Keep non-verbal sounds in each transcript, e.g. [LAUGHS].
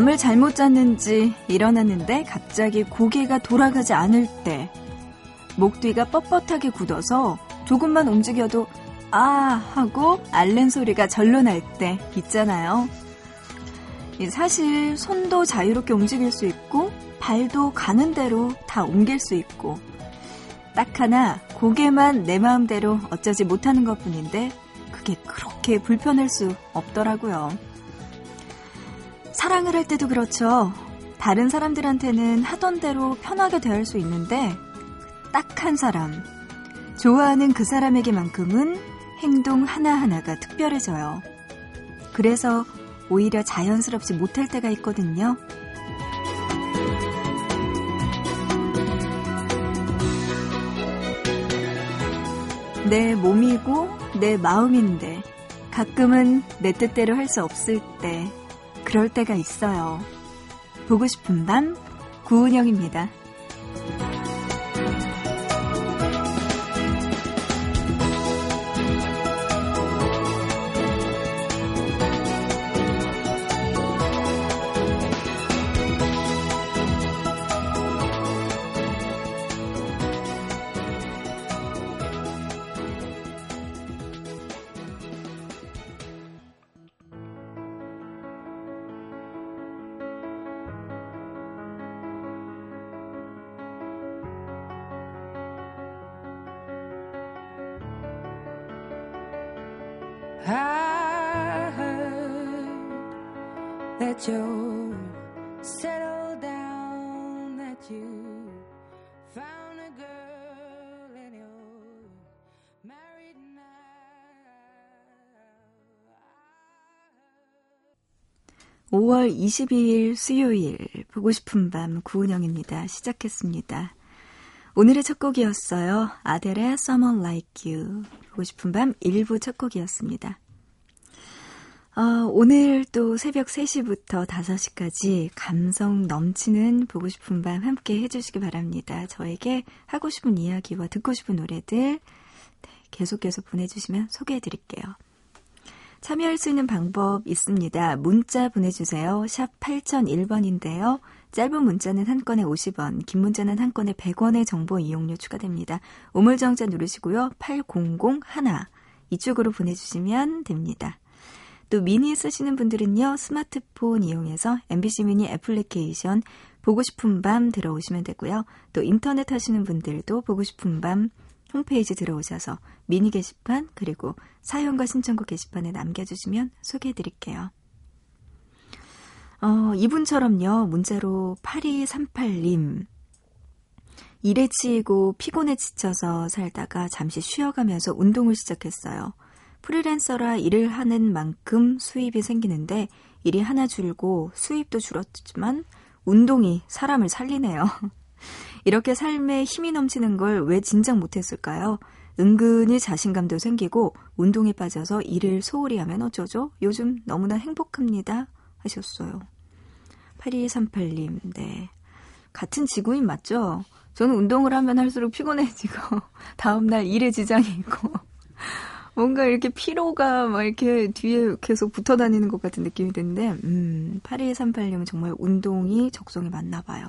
잠을 잘못 잤는지 일어났는데 갑자기 고개가 돌아가지 않을 때, 목 뒤가 뻣뻣하게 굳어서 조금만 움직여도 아 하고 앓는 소리가 절로 날 때 있잖아요. 사실 손도 자유롭게 움직일 수 있고 발도 가는 대로 다 옮길 수 있고 딱 하나 고개만 내 마음대로 어쩌지 못하는 것 뿐인데 그게 그렇게 불편할 수 없더라고요. 사랑을 할 때도 그렇죠. 다른 사람들한테는 하던 대로 편하게 대할 수 있는데 딱 한 사람, 좋아하는 그 사람에게만큼은 행동 하나하나가 특별해져요. 그래서 오히려 자연스럽지 못할 때가 있거든요. 내 몸이고 내 마음인데 가끔은 내 뜻대로 할 수 없을 때 그럴 때가 있어요. 보고 싶은 밤, 구은영입니다. 5월 22일 수요일 보고 싶은 밤 구은영입니다. 시작했습니다. 오늘의 첫 곡이었어요. 아델의 Someone Like You 보고 싶은 밤 1부 첫 곡이었습니다. 어, 오늘 또 새벽 3시부터 5시까지 감성 넘치는 보고 싶은 밤 함께 해주시기 바랍니다. 저에게 하고 싶은 이야기와 듣고 싶은 노래들 네, 계속해서 보내주시면 소개해드릴게요. 참여할 수 있는 방법 있습니다. 문자 보내주세요. 샵 8001번인데요. 짧은 문자는 한 건에 50원, 긴 문자는 한 건에 100원의 정보 이용료 추가됩니다. 우물정자 누르시고요. 8001 이쪽으로 보내주시면 됩니다. 또 미니 쓰시는 분들은요. 스마트폰 이용해서 MBC 미니 애플리케이션 보고 싶은 밤 들어오시면 되고요. 또 인터넷 하시는 분들도 보고 싶은 밤 홈페이지 들어오셔서 미니 게시판 그리고 사연과 신청곡 게시판에 남겨주시면 소개해드릴게요. 어, 이분처럼요, 문자로 8238님. 일에 치이고 피곤에 지쳐서 살다가 잠시 쉬어가면서 운동을 시작했어요. 프리랜서라 일을 하는 만큼 수입이 생기는데 일이 하나 줄고 수입도 줄었지만 운동이 사람을 살리네요. [LAUGHS] 이렇게 삶에 힘이 넘치는 걸 왜 진작 못했을까요? 은근히 자신감도 생기고 운동에 빠져서 일을 소홀히 하면 어쩌죠? 요즘 너무나 행복합니다. 하셨어요. 8238님, 네. 같은 지구인 맞죠? 저는 운동을 하면 할수록 피곤해지고, [LAUGHS] 다음날 일에 지장이 있고, [LAUGHS] 뭔가 이렇게 피로가 막 이렇게 뒤에 계속 붙어 다니는 것 같은 느낌이 드는데, 음, 8238님은 정말 운동이 적성에 맞나 봐요.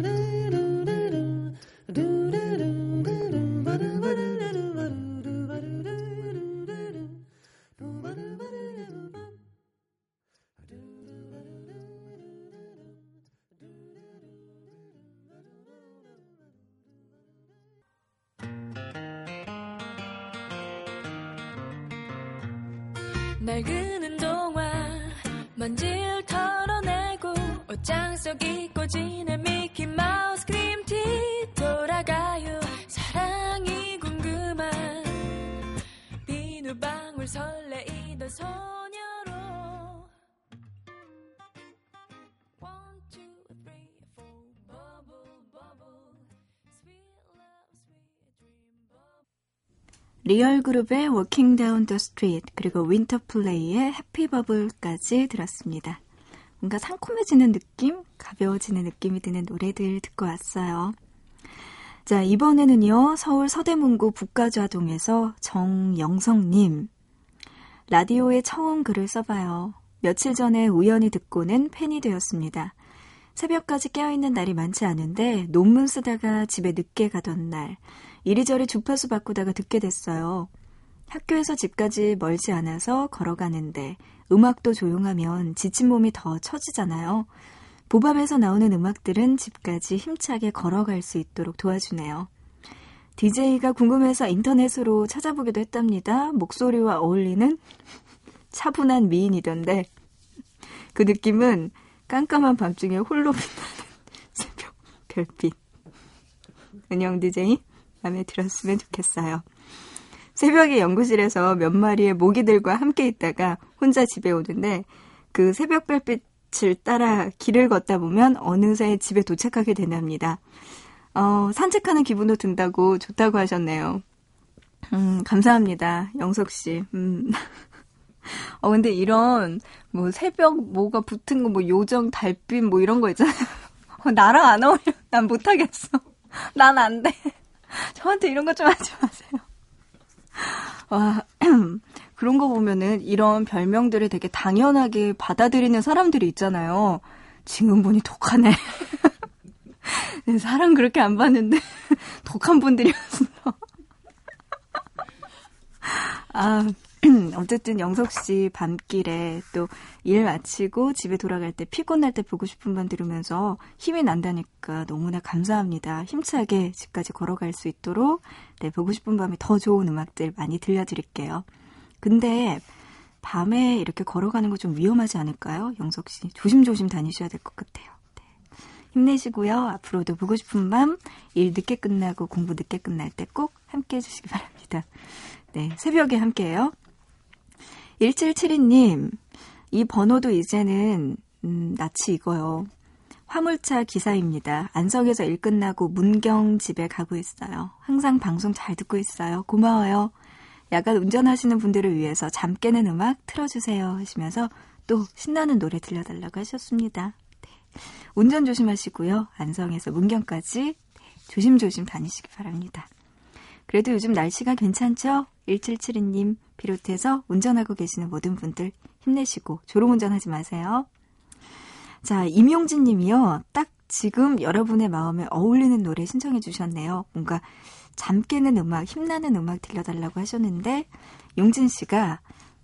그는 동안 먼지를 털어내고 옷장 속 잊고 지낸 미키마우스 크림티 돌아가요. 사랑이 궁금한 비누방울 설레이던 소 리얼 그룹의 Walking Down the Street 그리고 윈터 플레이의 Happy Bubble까지 들었습니다. 뭔가 상콤해지는 느낌, 가벼워지는 느낌이 드는 노래들 듣고 왔어요. 자, 이번에는요, 서울 서대문구 북가좌동에서 정영성님. 라디오에 처음 글을 써봐요. 며칠 전에 우연히 듣고는 팬이 되었습니다. 새벽까지 깨어있는 날이 많지 않은데, 논문 쓰다가 집에 늦게 가던 날, 이리저리 주파수 바꾸다가 듣게 됐어요. 학교에서 집까지 멀지 않아서 걸어가는데, 음악도 조용하면 지친 몸이 더 처지잖아요. 보밤에서 나오는 음악들은 집까지 힘차게 걸어갈 수 있도록 도와주네요. DJ가 궁금해서 인터넷으로 찾아보기도 했답니다. 목소리와 어울리는 차분한 미인이던데 그 느낌은 깜깜한 밤중에 홀로 빛나는 [LAUGHS] 새벽 별빛. 은영 DJ 마음에 들었으면 좋겠어요. 새벽에 연구실에서 몇 마리의 모기들과 함께 있다가 혼자 집에 오는데 그 새벽 별빛을 따라 길을 걷다 보면 어느새 집에 도착하게 된답니다. 어, 산책하는 기분도 든다고 좋다고 하셨네요. 음, 감사합니다. 영석 씨. 음. [LAUGHS] 어, 근데 이런, 뭐, 새벽 뭐가 붙은 거, 뭐, 요정, 달빛, 뭐, 이런 거 있잖아요. [LAUGHS] 어, 나랑 안 어울려. 난 못하겠어. [LAUGHS] 난 안 돼. [LAUGHS] 저한테 이런 거 좀 하지 마세요. 와, [CLEARS THROAT] 그런 거 보면은 이런 별명들을 되게 당연하게 받아들이는 사람들이 있잖아요. 지금 보니 독하네. [LAUGHS] 사람 그렇게 안 봤는데, [LAUGHS] 독한 분들이었어. 아, [CLEARS THROAT] 어쨌든 영석 씨 밤길에 또 일 마치고 집에 돌아갈 때 피곤할 때 보고 싶은 밤 들으면서 힘이 난다니까 너무나 감사합니다. 힘차게 집까지 걸어갈 수 있도록 네, 보고 싶은 밤에 더 좋은 음악들 많이 들려드릴게요. 근데 밤에 이렇게 걸어가는 거 좀 위험하지 않을까요? 영석 씨 조심조심 다니셔야 될 것 같아요. 네. 힘내시고요. 앞으로도 보고 싶은 밤 일 늦게 끝나고 공부 늦게 끝날 때 꼭 함께 해주시기 바랍니다. 네, 새벽에 함께해요. 1772님, 이 번호도 이제는, 음, 낯이 익어요. 화물차 기사입니다. 안성에서 일 끝나고 문경 집에 가고 있어요. 항상 방송 잘 듣고 있어요. 고마워요. 야간 운전하시는 분들을 위해서 잠 깨는 음악 틀어주세요. 하시면서 또 신나는 노래 들려달라고 하셨습니다. 네. 운전 조심하시고요. 안성에서 문경까지 네, 조심조심 다니시기 바랍니다. 그래도 요즘 날씨가 괜찮죠? 1772님 비롯해서 운전하고 계시는 모든 분들 힘내시고 졸음운전하지 마세요. 자, 임용진 님이요. 딱 지금 여러분의 마음에 어울리는 노래 신청해 주셨네요. 뭔가 잠 깨는 음악, 힘나는 음악 들려달라고 하셨는데 용진 씨가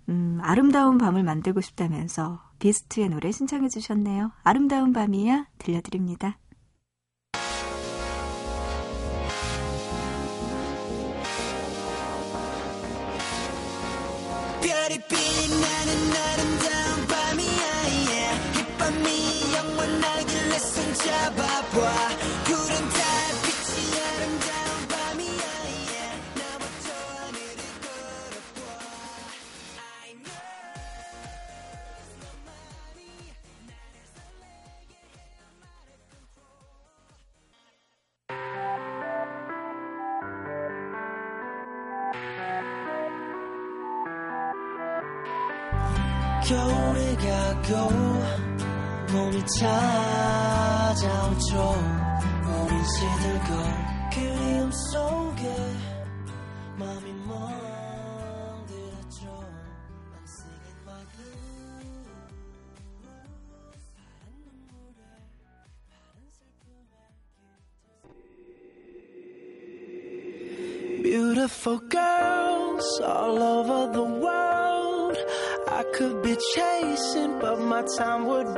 음, 아름다운 밤을 만들고 싶다면서 비스트의 노래 신청해 주셨네요. 아름다운 밤이야 들려드립니다.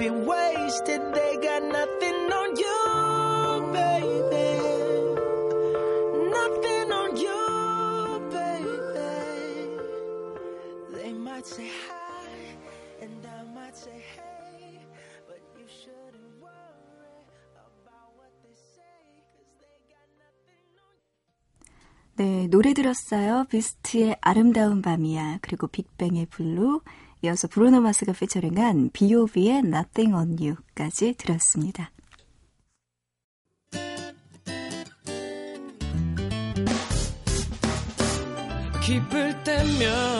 been wasted. They got nothing on you, baby. Nothing on you, baby. They might say hi, and I might say hey, but you shouldn't worry about what they say, cause they got nothing on you. 네, 노래 들었어요. 비스트의 아름다운 밤이야. 그리고 빅뱅의 블루. 이어서 브루노 마스가 피처링한 B.O.B의 Nothing on You까지 들었습니다. 기쁠 때면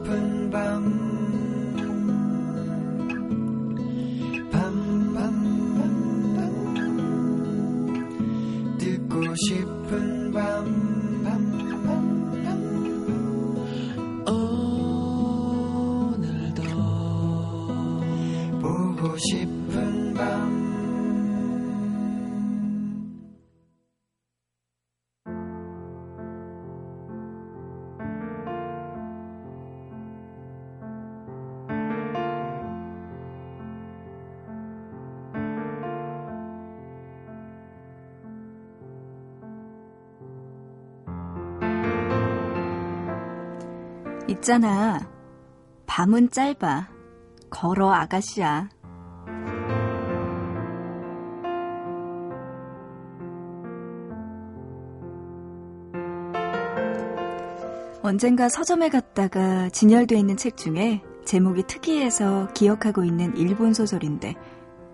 있잖아. 밤은 짧아. 걸어 아가씨야. 언젠가 서점에 갔다가 진열돼 있는 책 중에 제목이 특이해서 기억하고 있는 일본 소설인데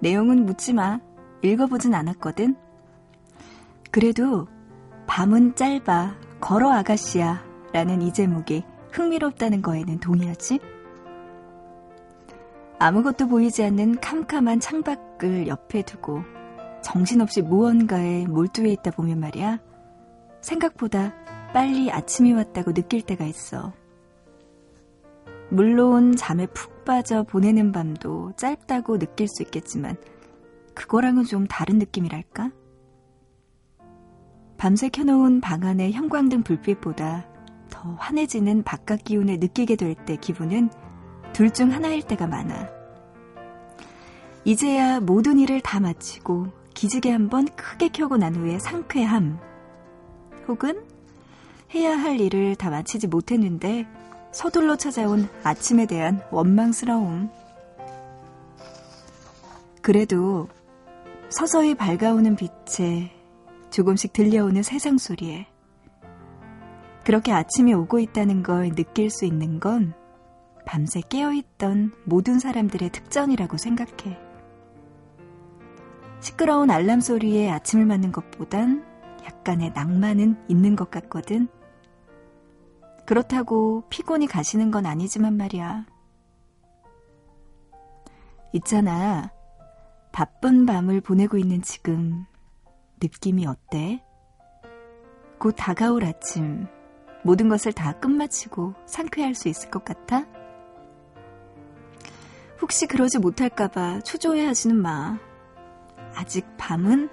내용은 묻지 마. 읽어보진 않았거든. 그래도 밤은 짧아. 걸어 아가씨야. 라는 이 제목이 흥미롭다는 거에는 동의하지? 아무것도 보이지 않는 캄캄한 창밖을 옆에 두고 정신없이 무언가에 몰두해 있다 보면 말이야. 생각보다 빨리 아침이 왔다고 느낄 때가 있어. 물론 잠에 푹 빠져 보내는 밤도 짧다고 느낄 수 있겠지만 그거랑은 좀 다른 느낌이랄까? 밤새 켜놓은 방 안의 형광등 불빛보다 더 환해지는 바깥 기운을 느끼게 될 때 기분은 둘 중 하나일 때가 많아. 이제야 모든 일을 다 마치고 기지개 한번 크게 켜고 난 후에 상쾌함. 혹은 해야 할 일을 다 마치지 못했는데 서둘러 찾아온 아침에 대한 원망스러움. 그래도 서서히 밝아오는 빛에 조금씩 들려오는 세상 소리에 그렇게 아침이 오고 있다는 걸 느낄 수 있는 건 밤새 깨어있던 모든 사람들의 특전이라고 생각해. 시끄러운 알람 소리에 아침을 맞는 것보단 약간의 낭만은 있는 것 같거든. 그렇다고 피곤이 가시는 건 아니지만 말이야. 있잖아. 바쁜 밤을 보내고 있는 지금 느낌이 어때? 곧 다가올 아침, 모든 것을 다 끝마치고 상쾌할 수 있을 것 같아? 혹시 그러지 못할까봐 초조해 하지는 마. 아직 밤은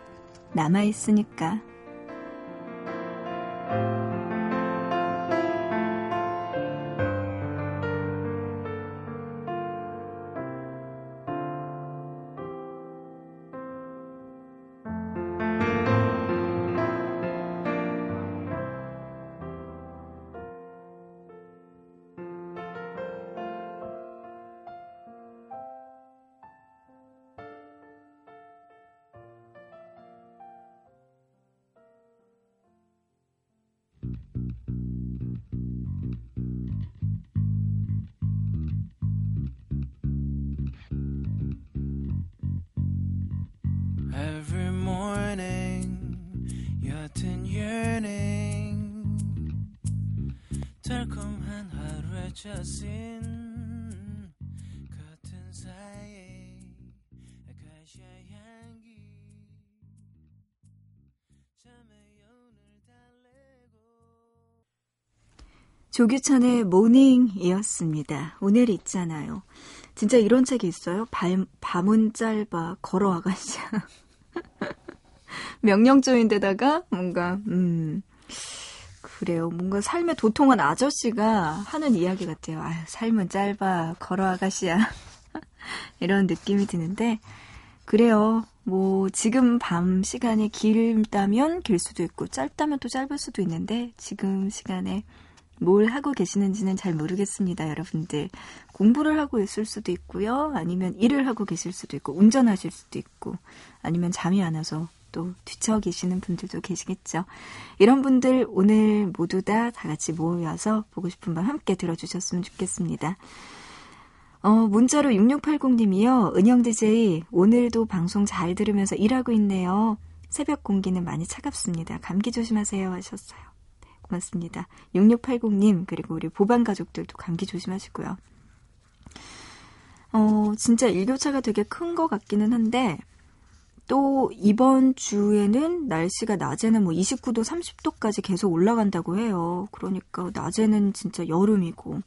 남아있으니까. 달콤한 하루의 자신 같은 사이 아카시아 향기 잠의 여운을 달래고 조규찬의 모닝이었습니다. 오늘 있잖아요. 진짜 이런 책이 있어요. 밤, 밤은 짧아, 걸어 아가씨야. [LAUGHS] 명령조인데다가 뭔가, 음, 그래요. 뭔가 삶의 도통한 아저씨가 하는 이야기 같아요. 아유, 삶은 짧아, 걸어 아가씨야. [LAUGHS] 이런 느낌이 드는데, 그래요. 뭐, 지금 밤 시간이 길다면 길 수도 있고, 짧다면 또 짧을 수도 있는데, 지금 시간에 뭘 하고 계시는지는 잘 모르겠습니다, 여러분들. 공부를 하고 있을 수도 있고요. 아니면 일을 하고 계실 수도 있고, 운전하실 수도 있고, 아니면 잠이 안 와서 또 뒤처 계시는 분들도 계시겠죠. 이런 분들 오늘 모두 다 다 같이 모여서 보고 싶은 밤 함께 들어주셨으면 좋겠습니다. 어, 문자로 6680님이요. 은영 DJ, 오늘도 방송 잘 들으면서 일하고 있네요. 새벽 공기는 많이 차갑습니다. 감기 조심하세요 하셨어요. 네, 고맙습니다. 6680님, 그리고 우리 보반 가족들도 감기 조심하시고요. 어, 진짜 일교차가 되게 큰 것 같기는 한데, 또 이번 주에는 날씨가 낮에는 뭐 29도, 30도까지 계속 올라간다고 해요. 그러니까 낮에는 진짜 여름이고,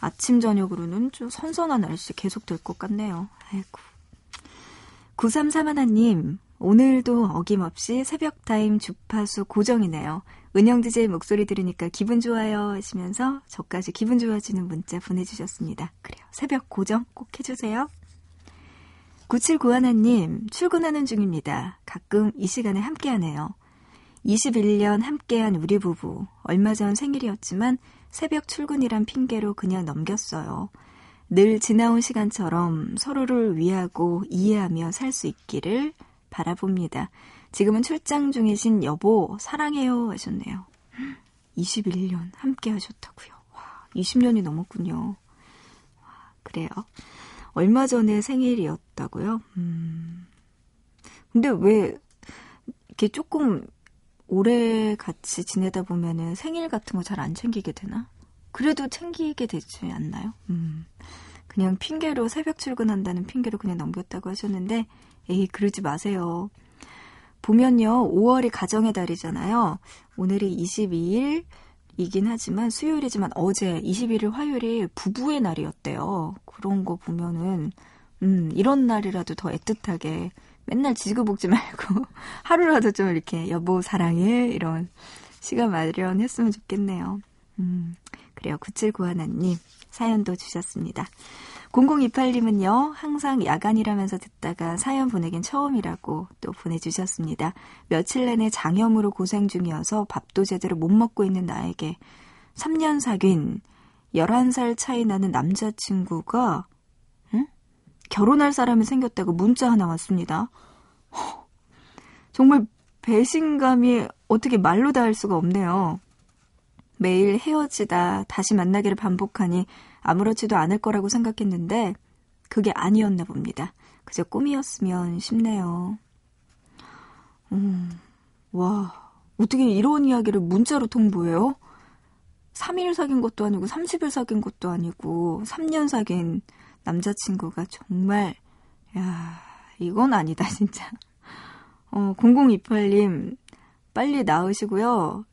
아침, 저녁으로는 좀 선선한 날씨 계속 될 것 같네요. 아이고. 9331님, 오늘도 어김없이 새벽 타임 주파수 고정이네요. 은영 DJ 목소리 들으니까 기분 좋아요 하시면서 저까지 기분 좋아지는 문자 보내주셨습니다. 그래요. 새벽 고정 꼭 해주세요. 9791님, 출근하는 중입니다. 가끔 이 시간에 함께하네요. 21년 함께한 우리 부부. 얼마 전 생일이었지만 새벽 출근이란 핑계로 그냥 넘겼어요. 늘 지나온 시간처럼 서로를 위하고 이해하며 살 수 있기를 바라봅니다. 지금은 출장 중이신 여보, 사랑해요 하셨네요. 21년 함께 하셨다고요. 와, 20년이 넘었군요. 와, 그래요. 얼마 전에 생일이었다고요? 음. 근데 왜 이렇게 조금 오래 같이 지내다 보면은 생일 같은 거 잘 안 챙기게 되나? 그래도 챙기게 되지 않나요? 음. 그냥 핑계로 새벽 출근한다는 핑계로 그냥 넘겼다고 하셨는데, 에이, 그러지 마세요. 보면요, 5월이 가정의 달이잖아요. 오늘이 22일 이긴 하지만 수요일이지만 어제 21일 화요일이 부부의 날이었대요. 그런 거 보면은, 음, 이런 날이라도 더 애틋하게 맨날 지지고 볶지 [LAUGHS] 말고 하루라도 좀 이렇게 여보 사랑해 이런 시간 마련했으면 좋겠네요. 음, 그래요. 9791님 사연도 주셨습니다. 0028님은요, 항상 야간이라면서 듣다가 사연 보내긴 처음이라고 또 보내주셨습니다. 며칠 내내 장염으로 고생 중이어서 밥도 제대로 못 먹고 있는 나에게 3년 사귄 11살 차이 나는 남자친구가, 응? 결혼할 사람이 생겼다고 문자 하나 왔습니다. 정말 배신감이 어떻게 말로 다 할 수가 없네요. 매일 헤어지다 다시 만나기를 반복하니 아무렇지도 않을 거라고 생각했는데 그게 아니었나 봅니다. 그저 꿈이었으면 싶네요. 음, 와, 어떻게 이런 이야기를 문자로 통보해요? 3일 사귄 것도 아니고 30일 사귄 것도 아니고 3년 사귄 남자친구가 정말 야, 이건 아니다 [LAUGHS] 진짜. 어, 0028님 빨리 나으시고요.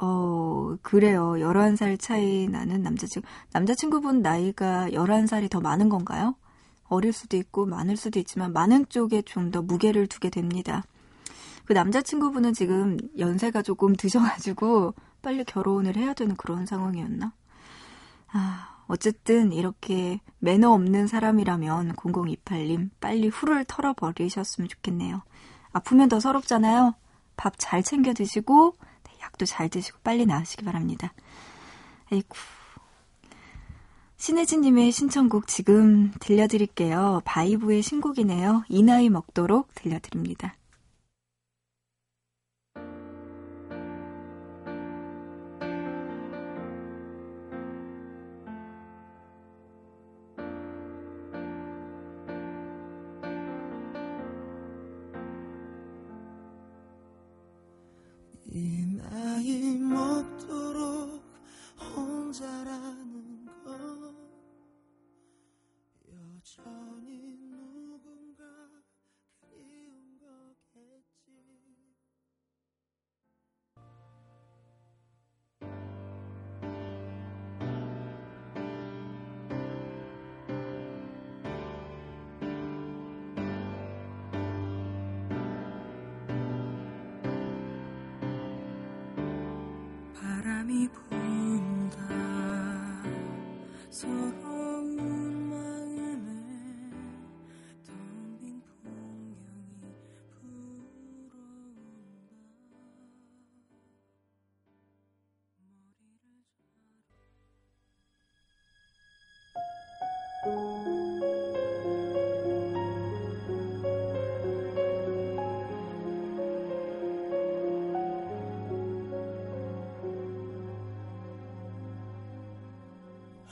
어, 그래요. 11살 차이 나는 남자친구. 남자친구분 나이가 11살이 더 많은 건가요? 어릴 수도 있고 많을 수도 있지만 많은 쪽에 좀 더 무게를 두게 됩니다. 그 남자친구분은 지금 연세가 조금 드셔가지고 빨리 결혼을 해야 되는 그런 상황이었나? 아, 어쨌든 이렇게 매너 없는 사람이라면 0028님 빨리 후를 털어버리셨으면 좋겠네요. 아프면 더 서럽잖아요. 밥 잘 챙겨 드시고 약도 잘 드시고 빨리 나으시기 바랍니다. 에이쿠. 신혜진님의 신청곡 지금 들려드릴게요. 바이브의 신곡이네요. 이 나이 먹도록 들려드립니다.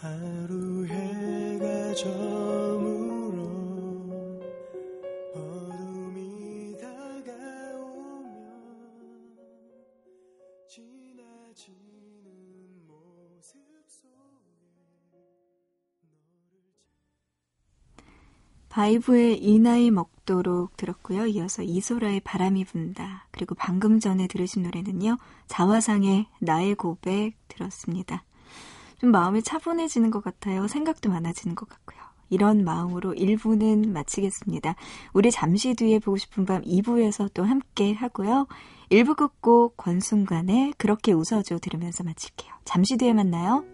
하루 해가 저물어 어둠이 다가오면 지나치는 모습 속에 바이브의 이 나이 먹도록 들었고요. 이어서 이소라의 바람이 분다. 그리고 방금 전에 들으신 노래는요. 자화상의 나의 고백 들었습니다. 좀 마음이 차분해지는 것 같아요. 생각도 많아지는 것 같고요. 이런 마음으로 1부는 마치겠습니다. 우리 잠시 뒤에 보고 싶은 밤 2부에서 또 함께 하고요. 1부 끝곡 권순관의 그렇게 웃어줘 들으면서 마칠게요. 잠시 뒤에 만나요.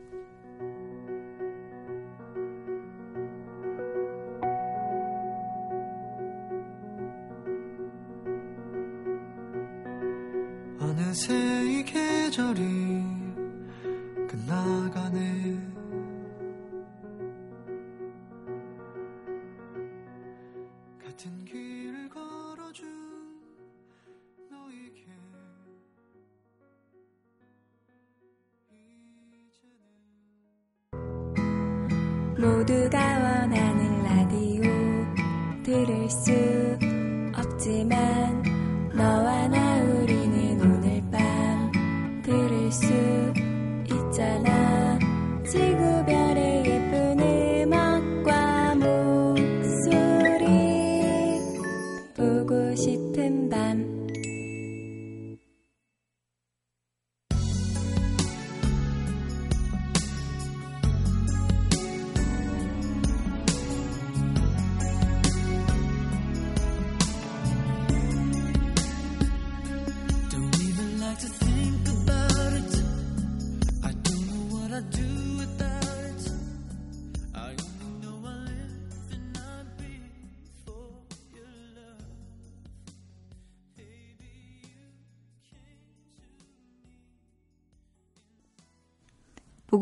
수 없지만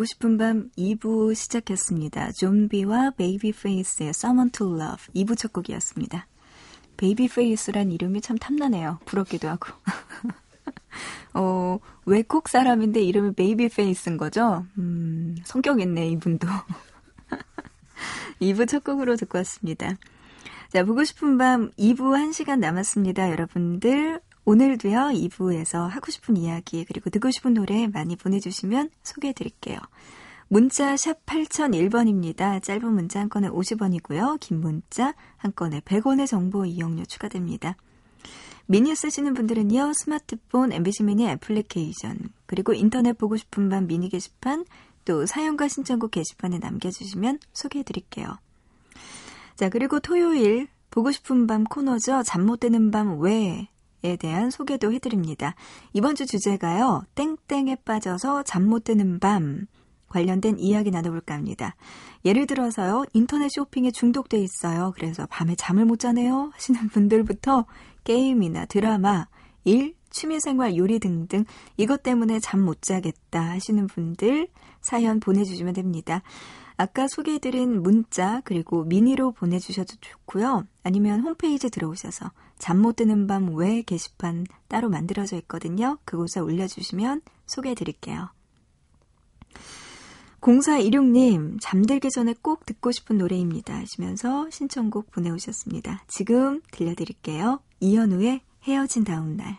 보고 싶은 밤 2부 시작했습니다. 존 비와 베이비페이스의 Someone to Love 2부 첫 곡이었습니다. 베이비페이스란 이름이 참 탐나네요. 부럽기도 하고. [LAUGHS] 어, 외국 사람인데 이름이 베이비페이스인 거죠? 음, 성격 있네, 이분도. [LAUGHS] 2부 첫 곡으로 듣고 왔습니다. 자, 보고 싶은 밤 2부 1시간 남았습니다. 여러분들, 오늘도요, 2부에서 하고 싶은 이야기, 그리고 듣고 싶은 노래 많이 보내주시면 소개해 드릴게요. 문자 샵 8001번입니다. 짧은 문자 한 건에 50원이고요. 긴 문자 한 건에 100원의 정보 이용료 추가됩니다. 미니 쓰시는 분들은요. 스마트폰 MBC 미니 애플리케이션 그리고 인터넷 보고 싶은 밤 미니 게시판 또 사연과 신청곡 게시판에 남겨주시면 소개해 드릴게요. 자 그리고 토요일 보고 싶은 밤 코너죠. 잠 못 드는 밤 왜 에 대한 소개도 해드립니다. 이번 주 주제가요. 땡땡에 빠져서 잠 못 드는 밤 관련된 이야기 나눠볼까 합니다. 예를 들어서요, 인터넷 쇼핑에 중독돼 있어요. 그래서 밤에 잠을 못 자네요. 하시는 분들부터 게임이나 드라마, 일, 취미생활, 요리 등등 이것 때문에 잠 못 자겠다 하시는 분들 사연 보내주시면 됩니다. 아까 소개해드린 문자 그리고 미니로 보내주셔도 좋고요. 아니면 홈페이지 들어오셔서 잠 못 드는 밤외 게시판 따로 만들어져 있거든요. 그곳에 올려주시면 소개해 드릴게요. 0416님, 잠들기 전에 꼭 듣고 싶은 노래입니다. 하시면서 신청곡 보내오셨습니다. 지금 들려드릴게요. 이현우의 헤어진 다음 날.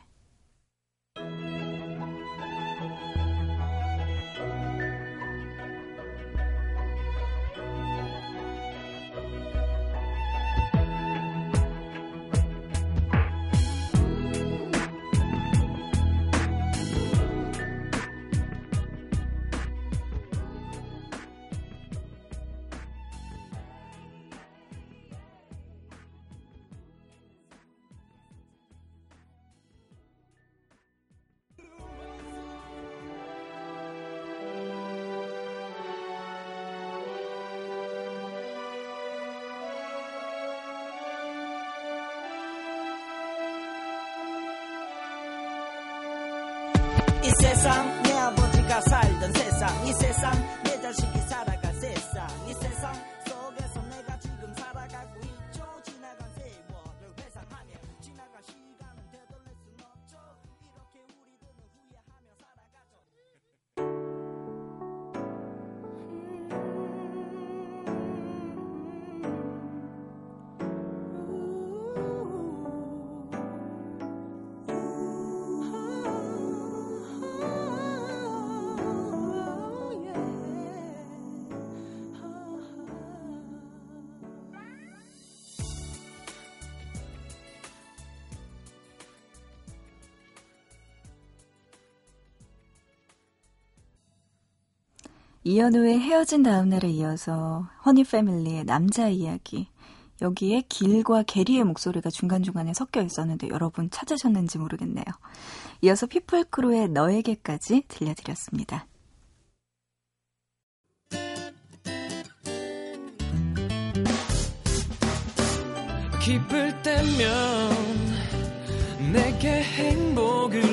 이현우의 헤어진 다음 날에 이어서 허니 패밀리의 남자 이야기. 여기에 길과 게리의 목소리가 중간중간에 섞여 있었는데 여러분 찾으셨는지 모르겠네요. 이어서 피플크루의 너에게까지 들려드렸습니다. 기쁠 때면 내게 행복을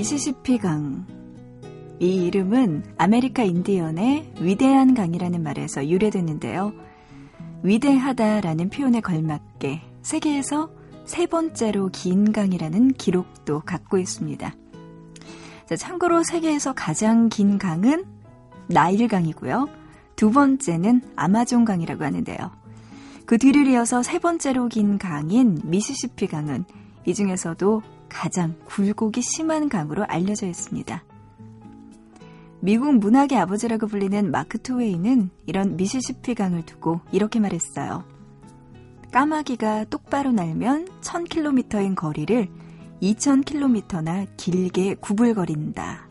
미시시피 강. 이 이름은 아메리카 인디언의 위대한 강이라는 말에서 유래됐는데요. 위대하다라는 표현에 걸맞게 세계에서 세 번째로 긴 강이라는 기록도 갖고 있습니다. 자, 참고로 세계에서 가장 긴 강은 나일강이고요. 두 번째는 아마존강이라고 하는데요. 그 뒤를 이어서 세 번째로 긴 강인 미시시피 강은 이 중에서도 가장 굴곡이 심한 강으로 알려져 있습니다. 미국 문학의 아버지라고 불리는 마크 투웨이는 이런 미시시피 강을 두고 이렇게 말했어요. 까마귀가 똑바로 날면 1000km인 거리를 2000km나 길게 구불거린다.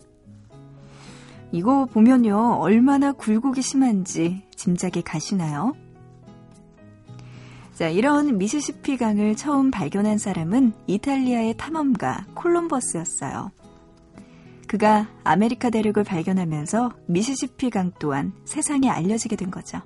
이거 보면요, 얼마나 굴곡이 심한지 짐작이 가시나요? 자, 이런 미시시피 강을 처음 발견한 사람은 이탈리아의 탐험가 콜럼버스였어요. 그가 아메리카 대륙을 발견하면서 미시시피 강 또한 세상에 알려지게 된 거죠.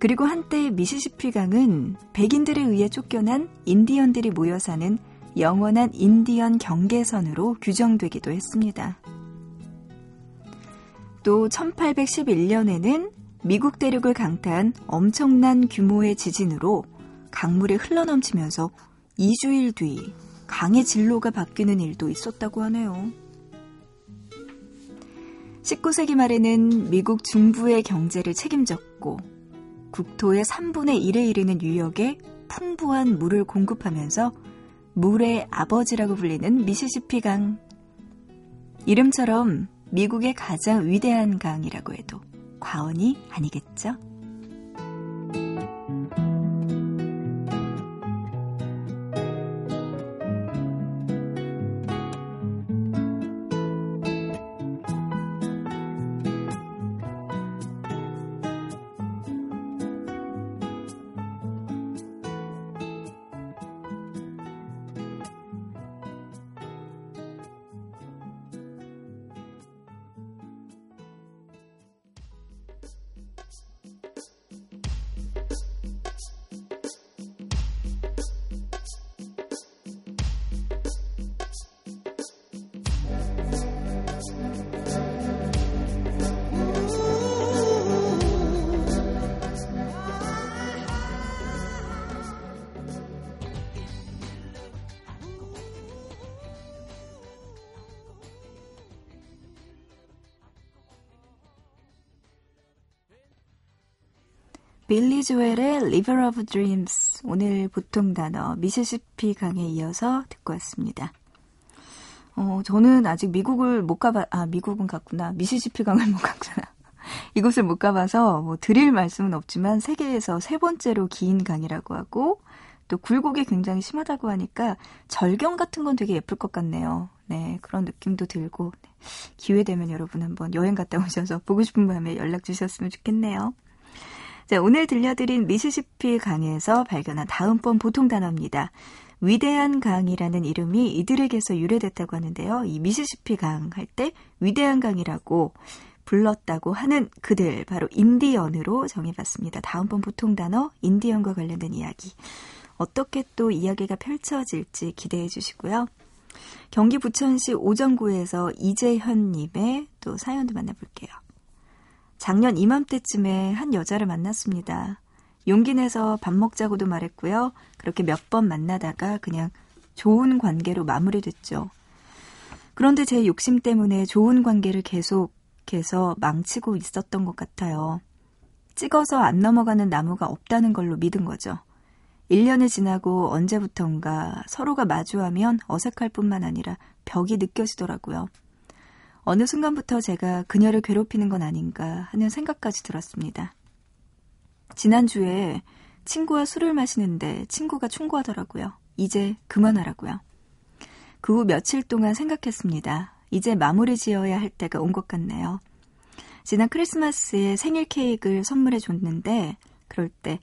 그리고 한때 미시시피 강은 백인들에 의해 쫓겨난 인디언들이 모여 사는 영원한 인디언 경계선으로 규정되기도 했습니다. 또 1811년에는 미국 대륙을 강타한 엄청난 규모의 지진으로 강물이 흘러넘치면서 2주일 뒤 강의 진로가 바뀌는 일도 있었다고 하네요. 19세기 말에는 미국 중부의 경제를 책임졌고 국토의 3분의 1에 이르는 유역에 풍부한 물을 공급하면서 물의 아버지라고 불리는 미시시피 강. 이름처럼 미국의 가장 위대한 강이라고 해도 과언이 아니겠죠? River of Dreams 오늘 보통 단어 미시시피 강에 이어서 듣고 왔습니다. 어, 저는 아직 미국을 못 가봐, 아, 미국은 갔구나. 미시시피 강을 못 갔구나. [LAUGHS] 이곳을 못 가봐서 뭐 드릴 말씀은 없지만 세계에서 세 번째로 긴 강이라고 하고 또 굴곡이 굉장히 심하다고 하니까 절경 같은 건 되게 예쁠 것 같네요. 네, 그런 느낌도 들고 네, 기회 되면 여러분 한번 여행 갔다 오셔서 보고 싶은 밤에 연락 주셨으면 좋겠네요. 자, 오늘 들려드린 미시시피 강에서 발견한 다음번 보통 단어입니다. 위대한 강이라는 이름이 이들에게서 유래됐다고 하는데요. 이 미시시피 강 할 때 위대한 강이라고 불렀다고 하는 그들 바로 인디언으로 정해봤습니다. 다음번 보통 단어 인디언과 관련된 이야기. 어떻게 또 이야기가 펼쳐질지 기대해 주시고요. 경기 부천시 오정구에서 이재현님의 또 사연도 만나볼게요. 작년 이맘때쯤에 한 여자를 만났습니다. 용기 내서 밥 먹자고도 말했고요. 그렇게 몇 번 만나다가 그냥 좋은 관계로 마무리됐죠. 그런데 제 욕심 때문에 좋은 관계를 계속해서 망치고 있었던 것 같아요. 찍어서 안 넘어가는 나무가 없다는 걸로 믿은 거죠. 1년이 지나고 언제부턴가 서로가 마주하면 어색할 뿐만 아니라 벽이 느껴지더라고요. 어느 순간부터 제가 그녀를 괴롭히는 건 아닌가 하는 생각까지 들었습니다. 지난주에 친구와 술을 마시는데 친구가 충고하더라고요. 이제 그만하라고요. 그 후 며칠 동안 생각했습니다. 이제 마무리 지어야 할 때가 온 것 같네요. 지난 크리스마스에 생일 케이크를 선물해 줬는데 그럴 때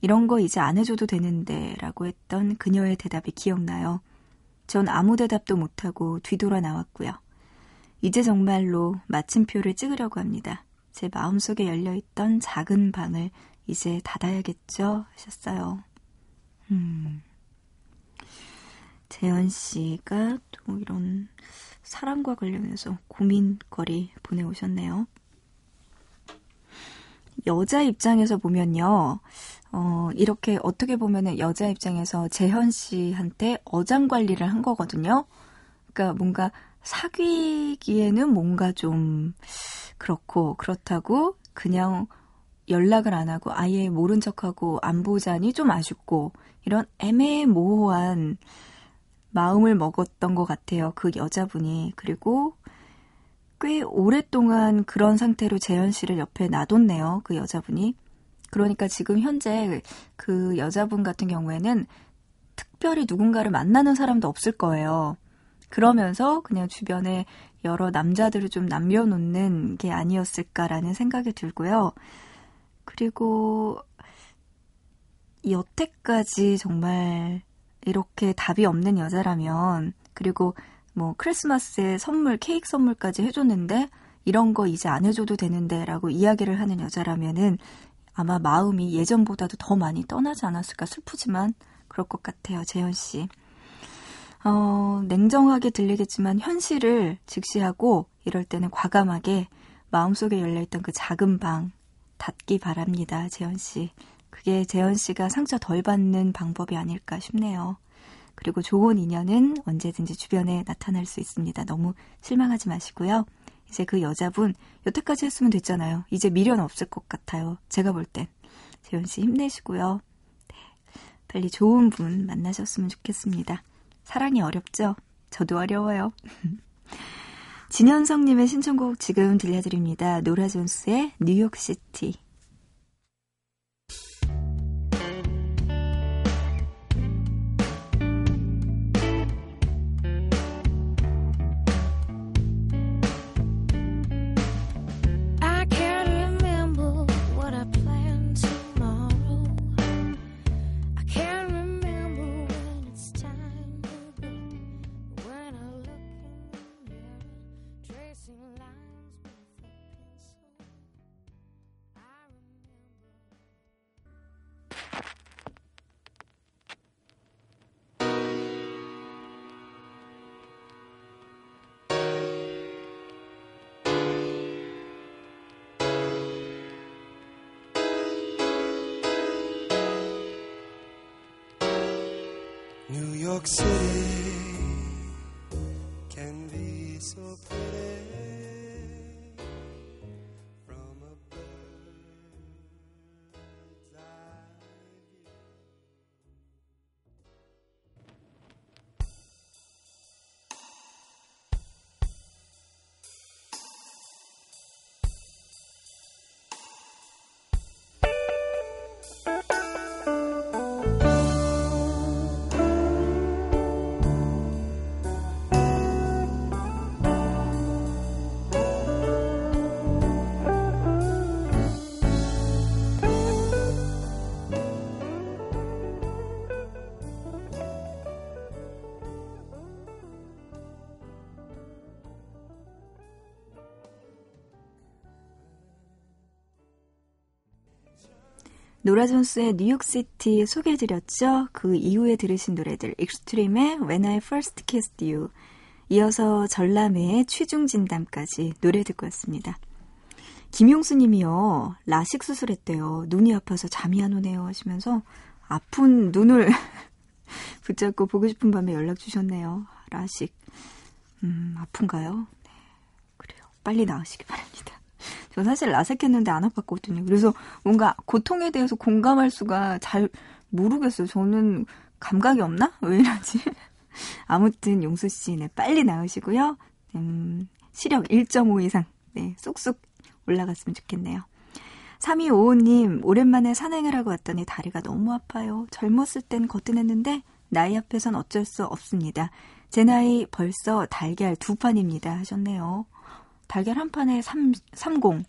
이런 거 이제 안 해줘도 되는데 라고 했던 그녀의 대답이 기억나요. 전 아무 대답도 못하고 뒤돌아 나왔고요. 이제 정말로 마침표를 찍으려고 합니다. 제 마음속에 열려있던 작은 방을 이제 닫아야겠죠? 하셨어요. 음. 재현 씨가 또 이런 사랑과 관련해서 고민거리 보내오셨네요. 여자 입장에서 보면요. 어, 이렇게 어떻게 보면은 여자 입장에서 재현 씨한테 어장 관리를 한 거거든요. 그러니까 뭔가 사귀기에는 뭔가 좀 그렇고 그렇다고 그냥 연락을 안 하고 아예 모른 척하고 안 보자니 좀 아쉽고 이런 애매모호한 마음을 먹었던 것 같아요. 그 여자분이. 그리고 꽤 오랫동안 그런 상태로 재현 씨를 옆에 놔뒀네요. 그 여자분이. 그러니까 지금 현재 그 여자분 같은 경우에는 특별히 누군가를 만나는 사람도 없을 거예요. 그러면서 그냥 주변에 여러 남자들을 좀 남겨놓는 게 아니었을까라는 생각이 들고요. 그리고 여태까지 정말 이렇게 답이 없는 여자라면 그리고 뭐 크리스마스에 선물 케이크 선물까지 해줬는데 이런 거 이제 안 해줘도 되는데 라고 이야기를 하는 여자라면은 아마 마음이 예전보다도 더 많이 떠나지 않았을까 슬프지만 그럴 것 같아요, 재현 씨. 어, 냉정하게 들리겠지만 현실을 직시하고 이럴 때는 과감하게 마음속에 열려있던 그 작은 방 닫기 바랍니다, 재현 씨. 그게 재현 씨가 상처 덜 받는 방법이 아닐까 싶네요. 그리고 좋은 인연은 언제든지 주변에 나타날 수 있습니다. 너무 실망하지 마시고요. 이제 그 여자분 여태까지 했으면 됐잖아요. 이제 미련 없을 것 같아요. 제가 볼 땐. 재현 씨 힘내시고요. 네, 빨리 좋은 분 만나셨으면 좋겠습니다. 사랑이 어렵죠? 저도 어려워요. [LAUGHS] 진현성님의 신청곡 지금 들려드립니다. 노라 존스의 뉴욕시티. City 노라 존스의 New York City 소개해드렸죠. 그 이후에 들으신 노래들 익스트림의 When I First Kissed You 이어서 전람회의 취중진담까지 노래 듣고 왔습니다. 김용수 님이요. 라식 수술했대요. 눈이 아파서 잠이 안 오네요 하시면서 아픈 눈을 [LAUGHS] 붙잡고 보고 싶은 밤에 연락 주셨네요. 라식. 음, 아픈가요? 네. 그래요. 빨리 나으시기 바랍니다. 저 사실 라섹했는데 안 아팠거든요. 그래서 뭔가 고통에 대해서 공감할 수가 잘 모르겠어요. 저는 감각이 없나? [LAUGHS] 왜 이러지? 아무튼 용수 씨, 네, 빨리 나으시고요. 음, 시력 1.5 이상, 네, 쏙쏙 올라갔으면 좋겠네요. 3255님, 오랜만에 산행을 하고 왔더니 다리가 너무 아파요. 젊었을 땐 거뜬했는데, 나이 앞에선 어쩔 수 없습니다. 제 나이 벌써 달걀 두 판입니다. 하셨네요. 달걀 한 판에 3, 30,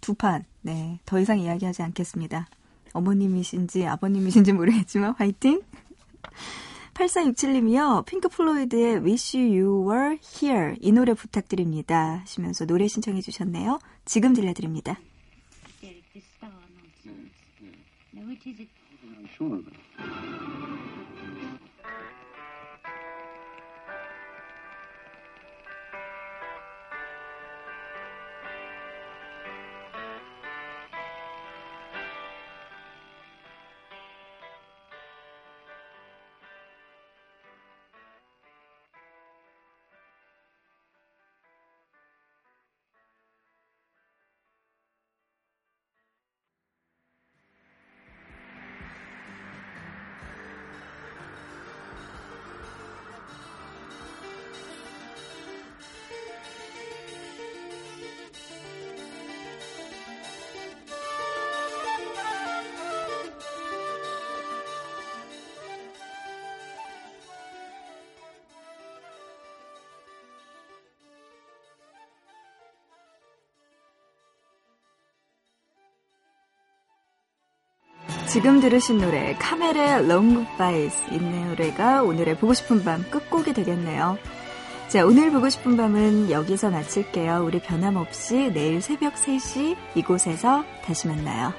두 판. 네, 더 이상 이야기하지 않겠습니다. 어머님이신지 아버님이신지 모르겠지만 화이팅! [LAUGHS] 8467님이요. 핑크 플로이드의 Wish You Were Here 이 노래 부탁드립니다. 하시면서 노래 신청해 주셨네요. 지금 들려드립니다. 지금 들으신 노래 카멜의 Goodbyes 이 노래가 오늘의 보고 싶은 밤 끝곡이 되겠네요. 자, 오늘 보고 싶은 밤은 여기서 마칠게요. 우리 변함없이 내일 새벽 3시 이곳에서 다시 만나요.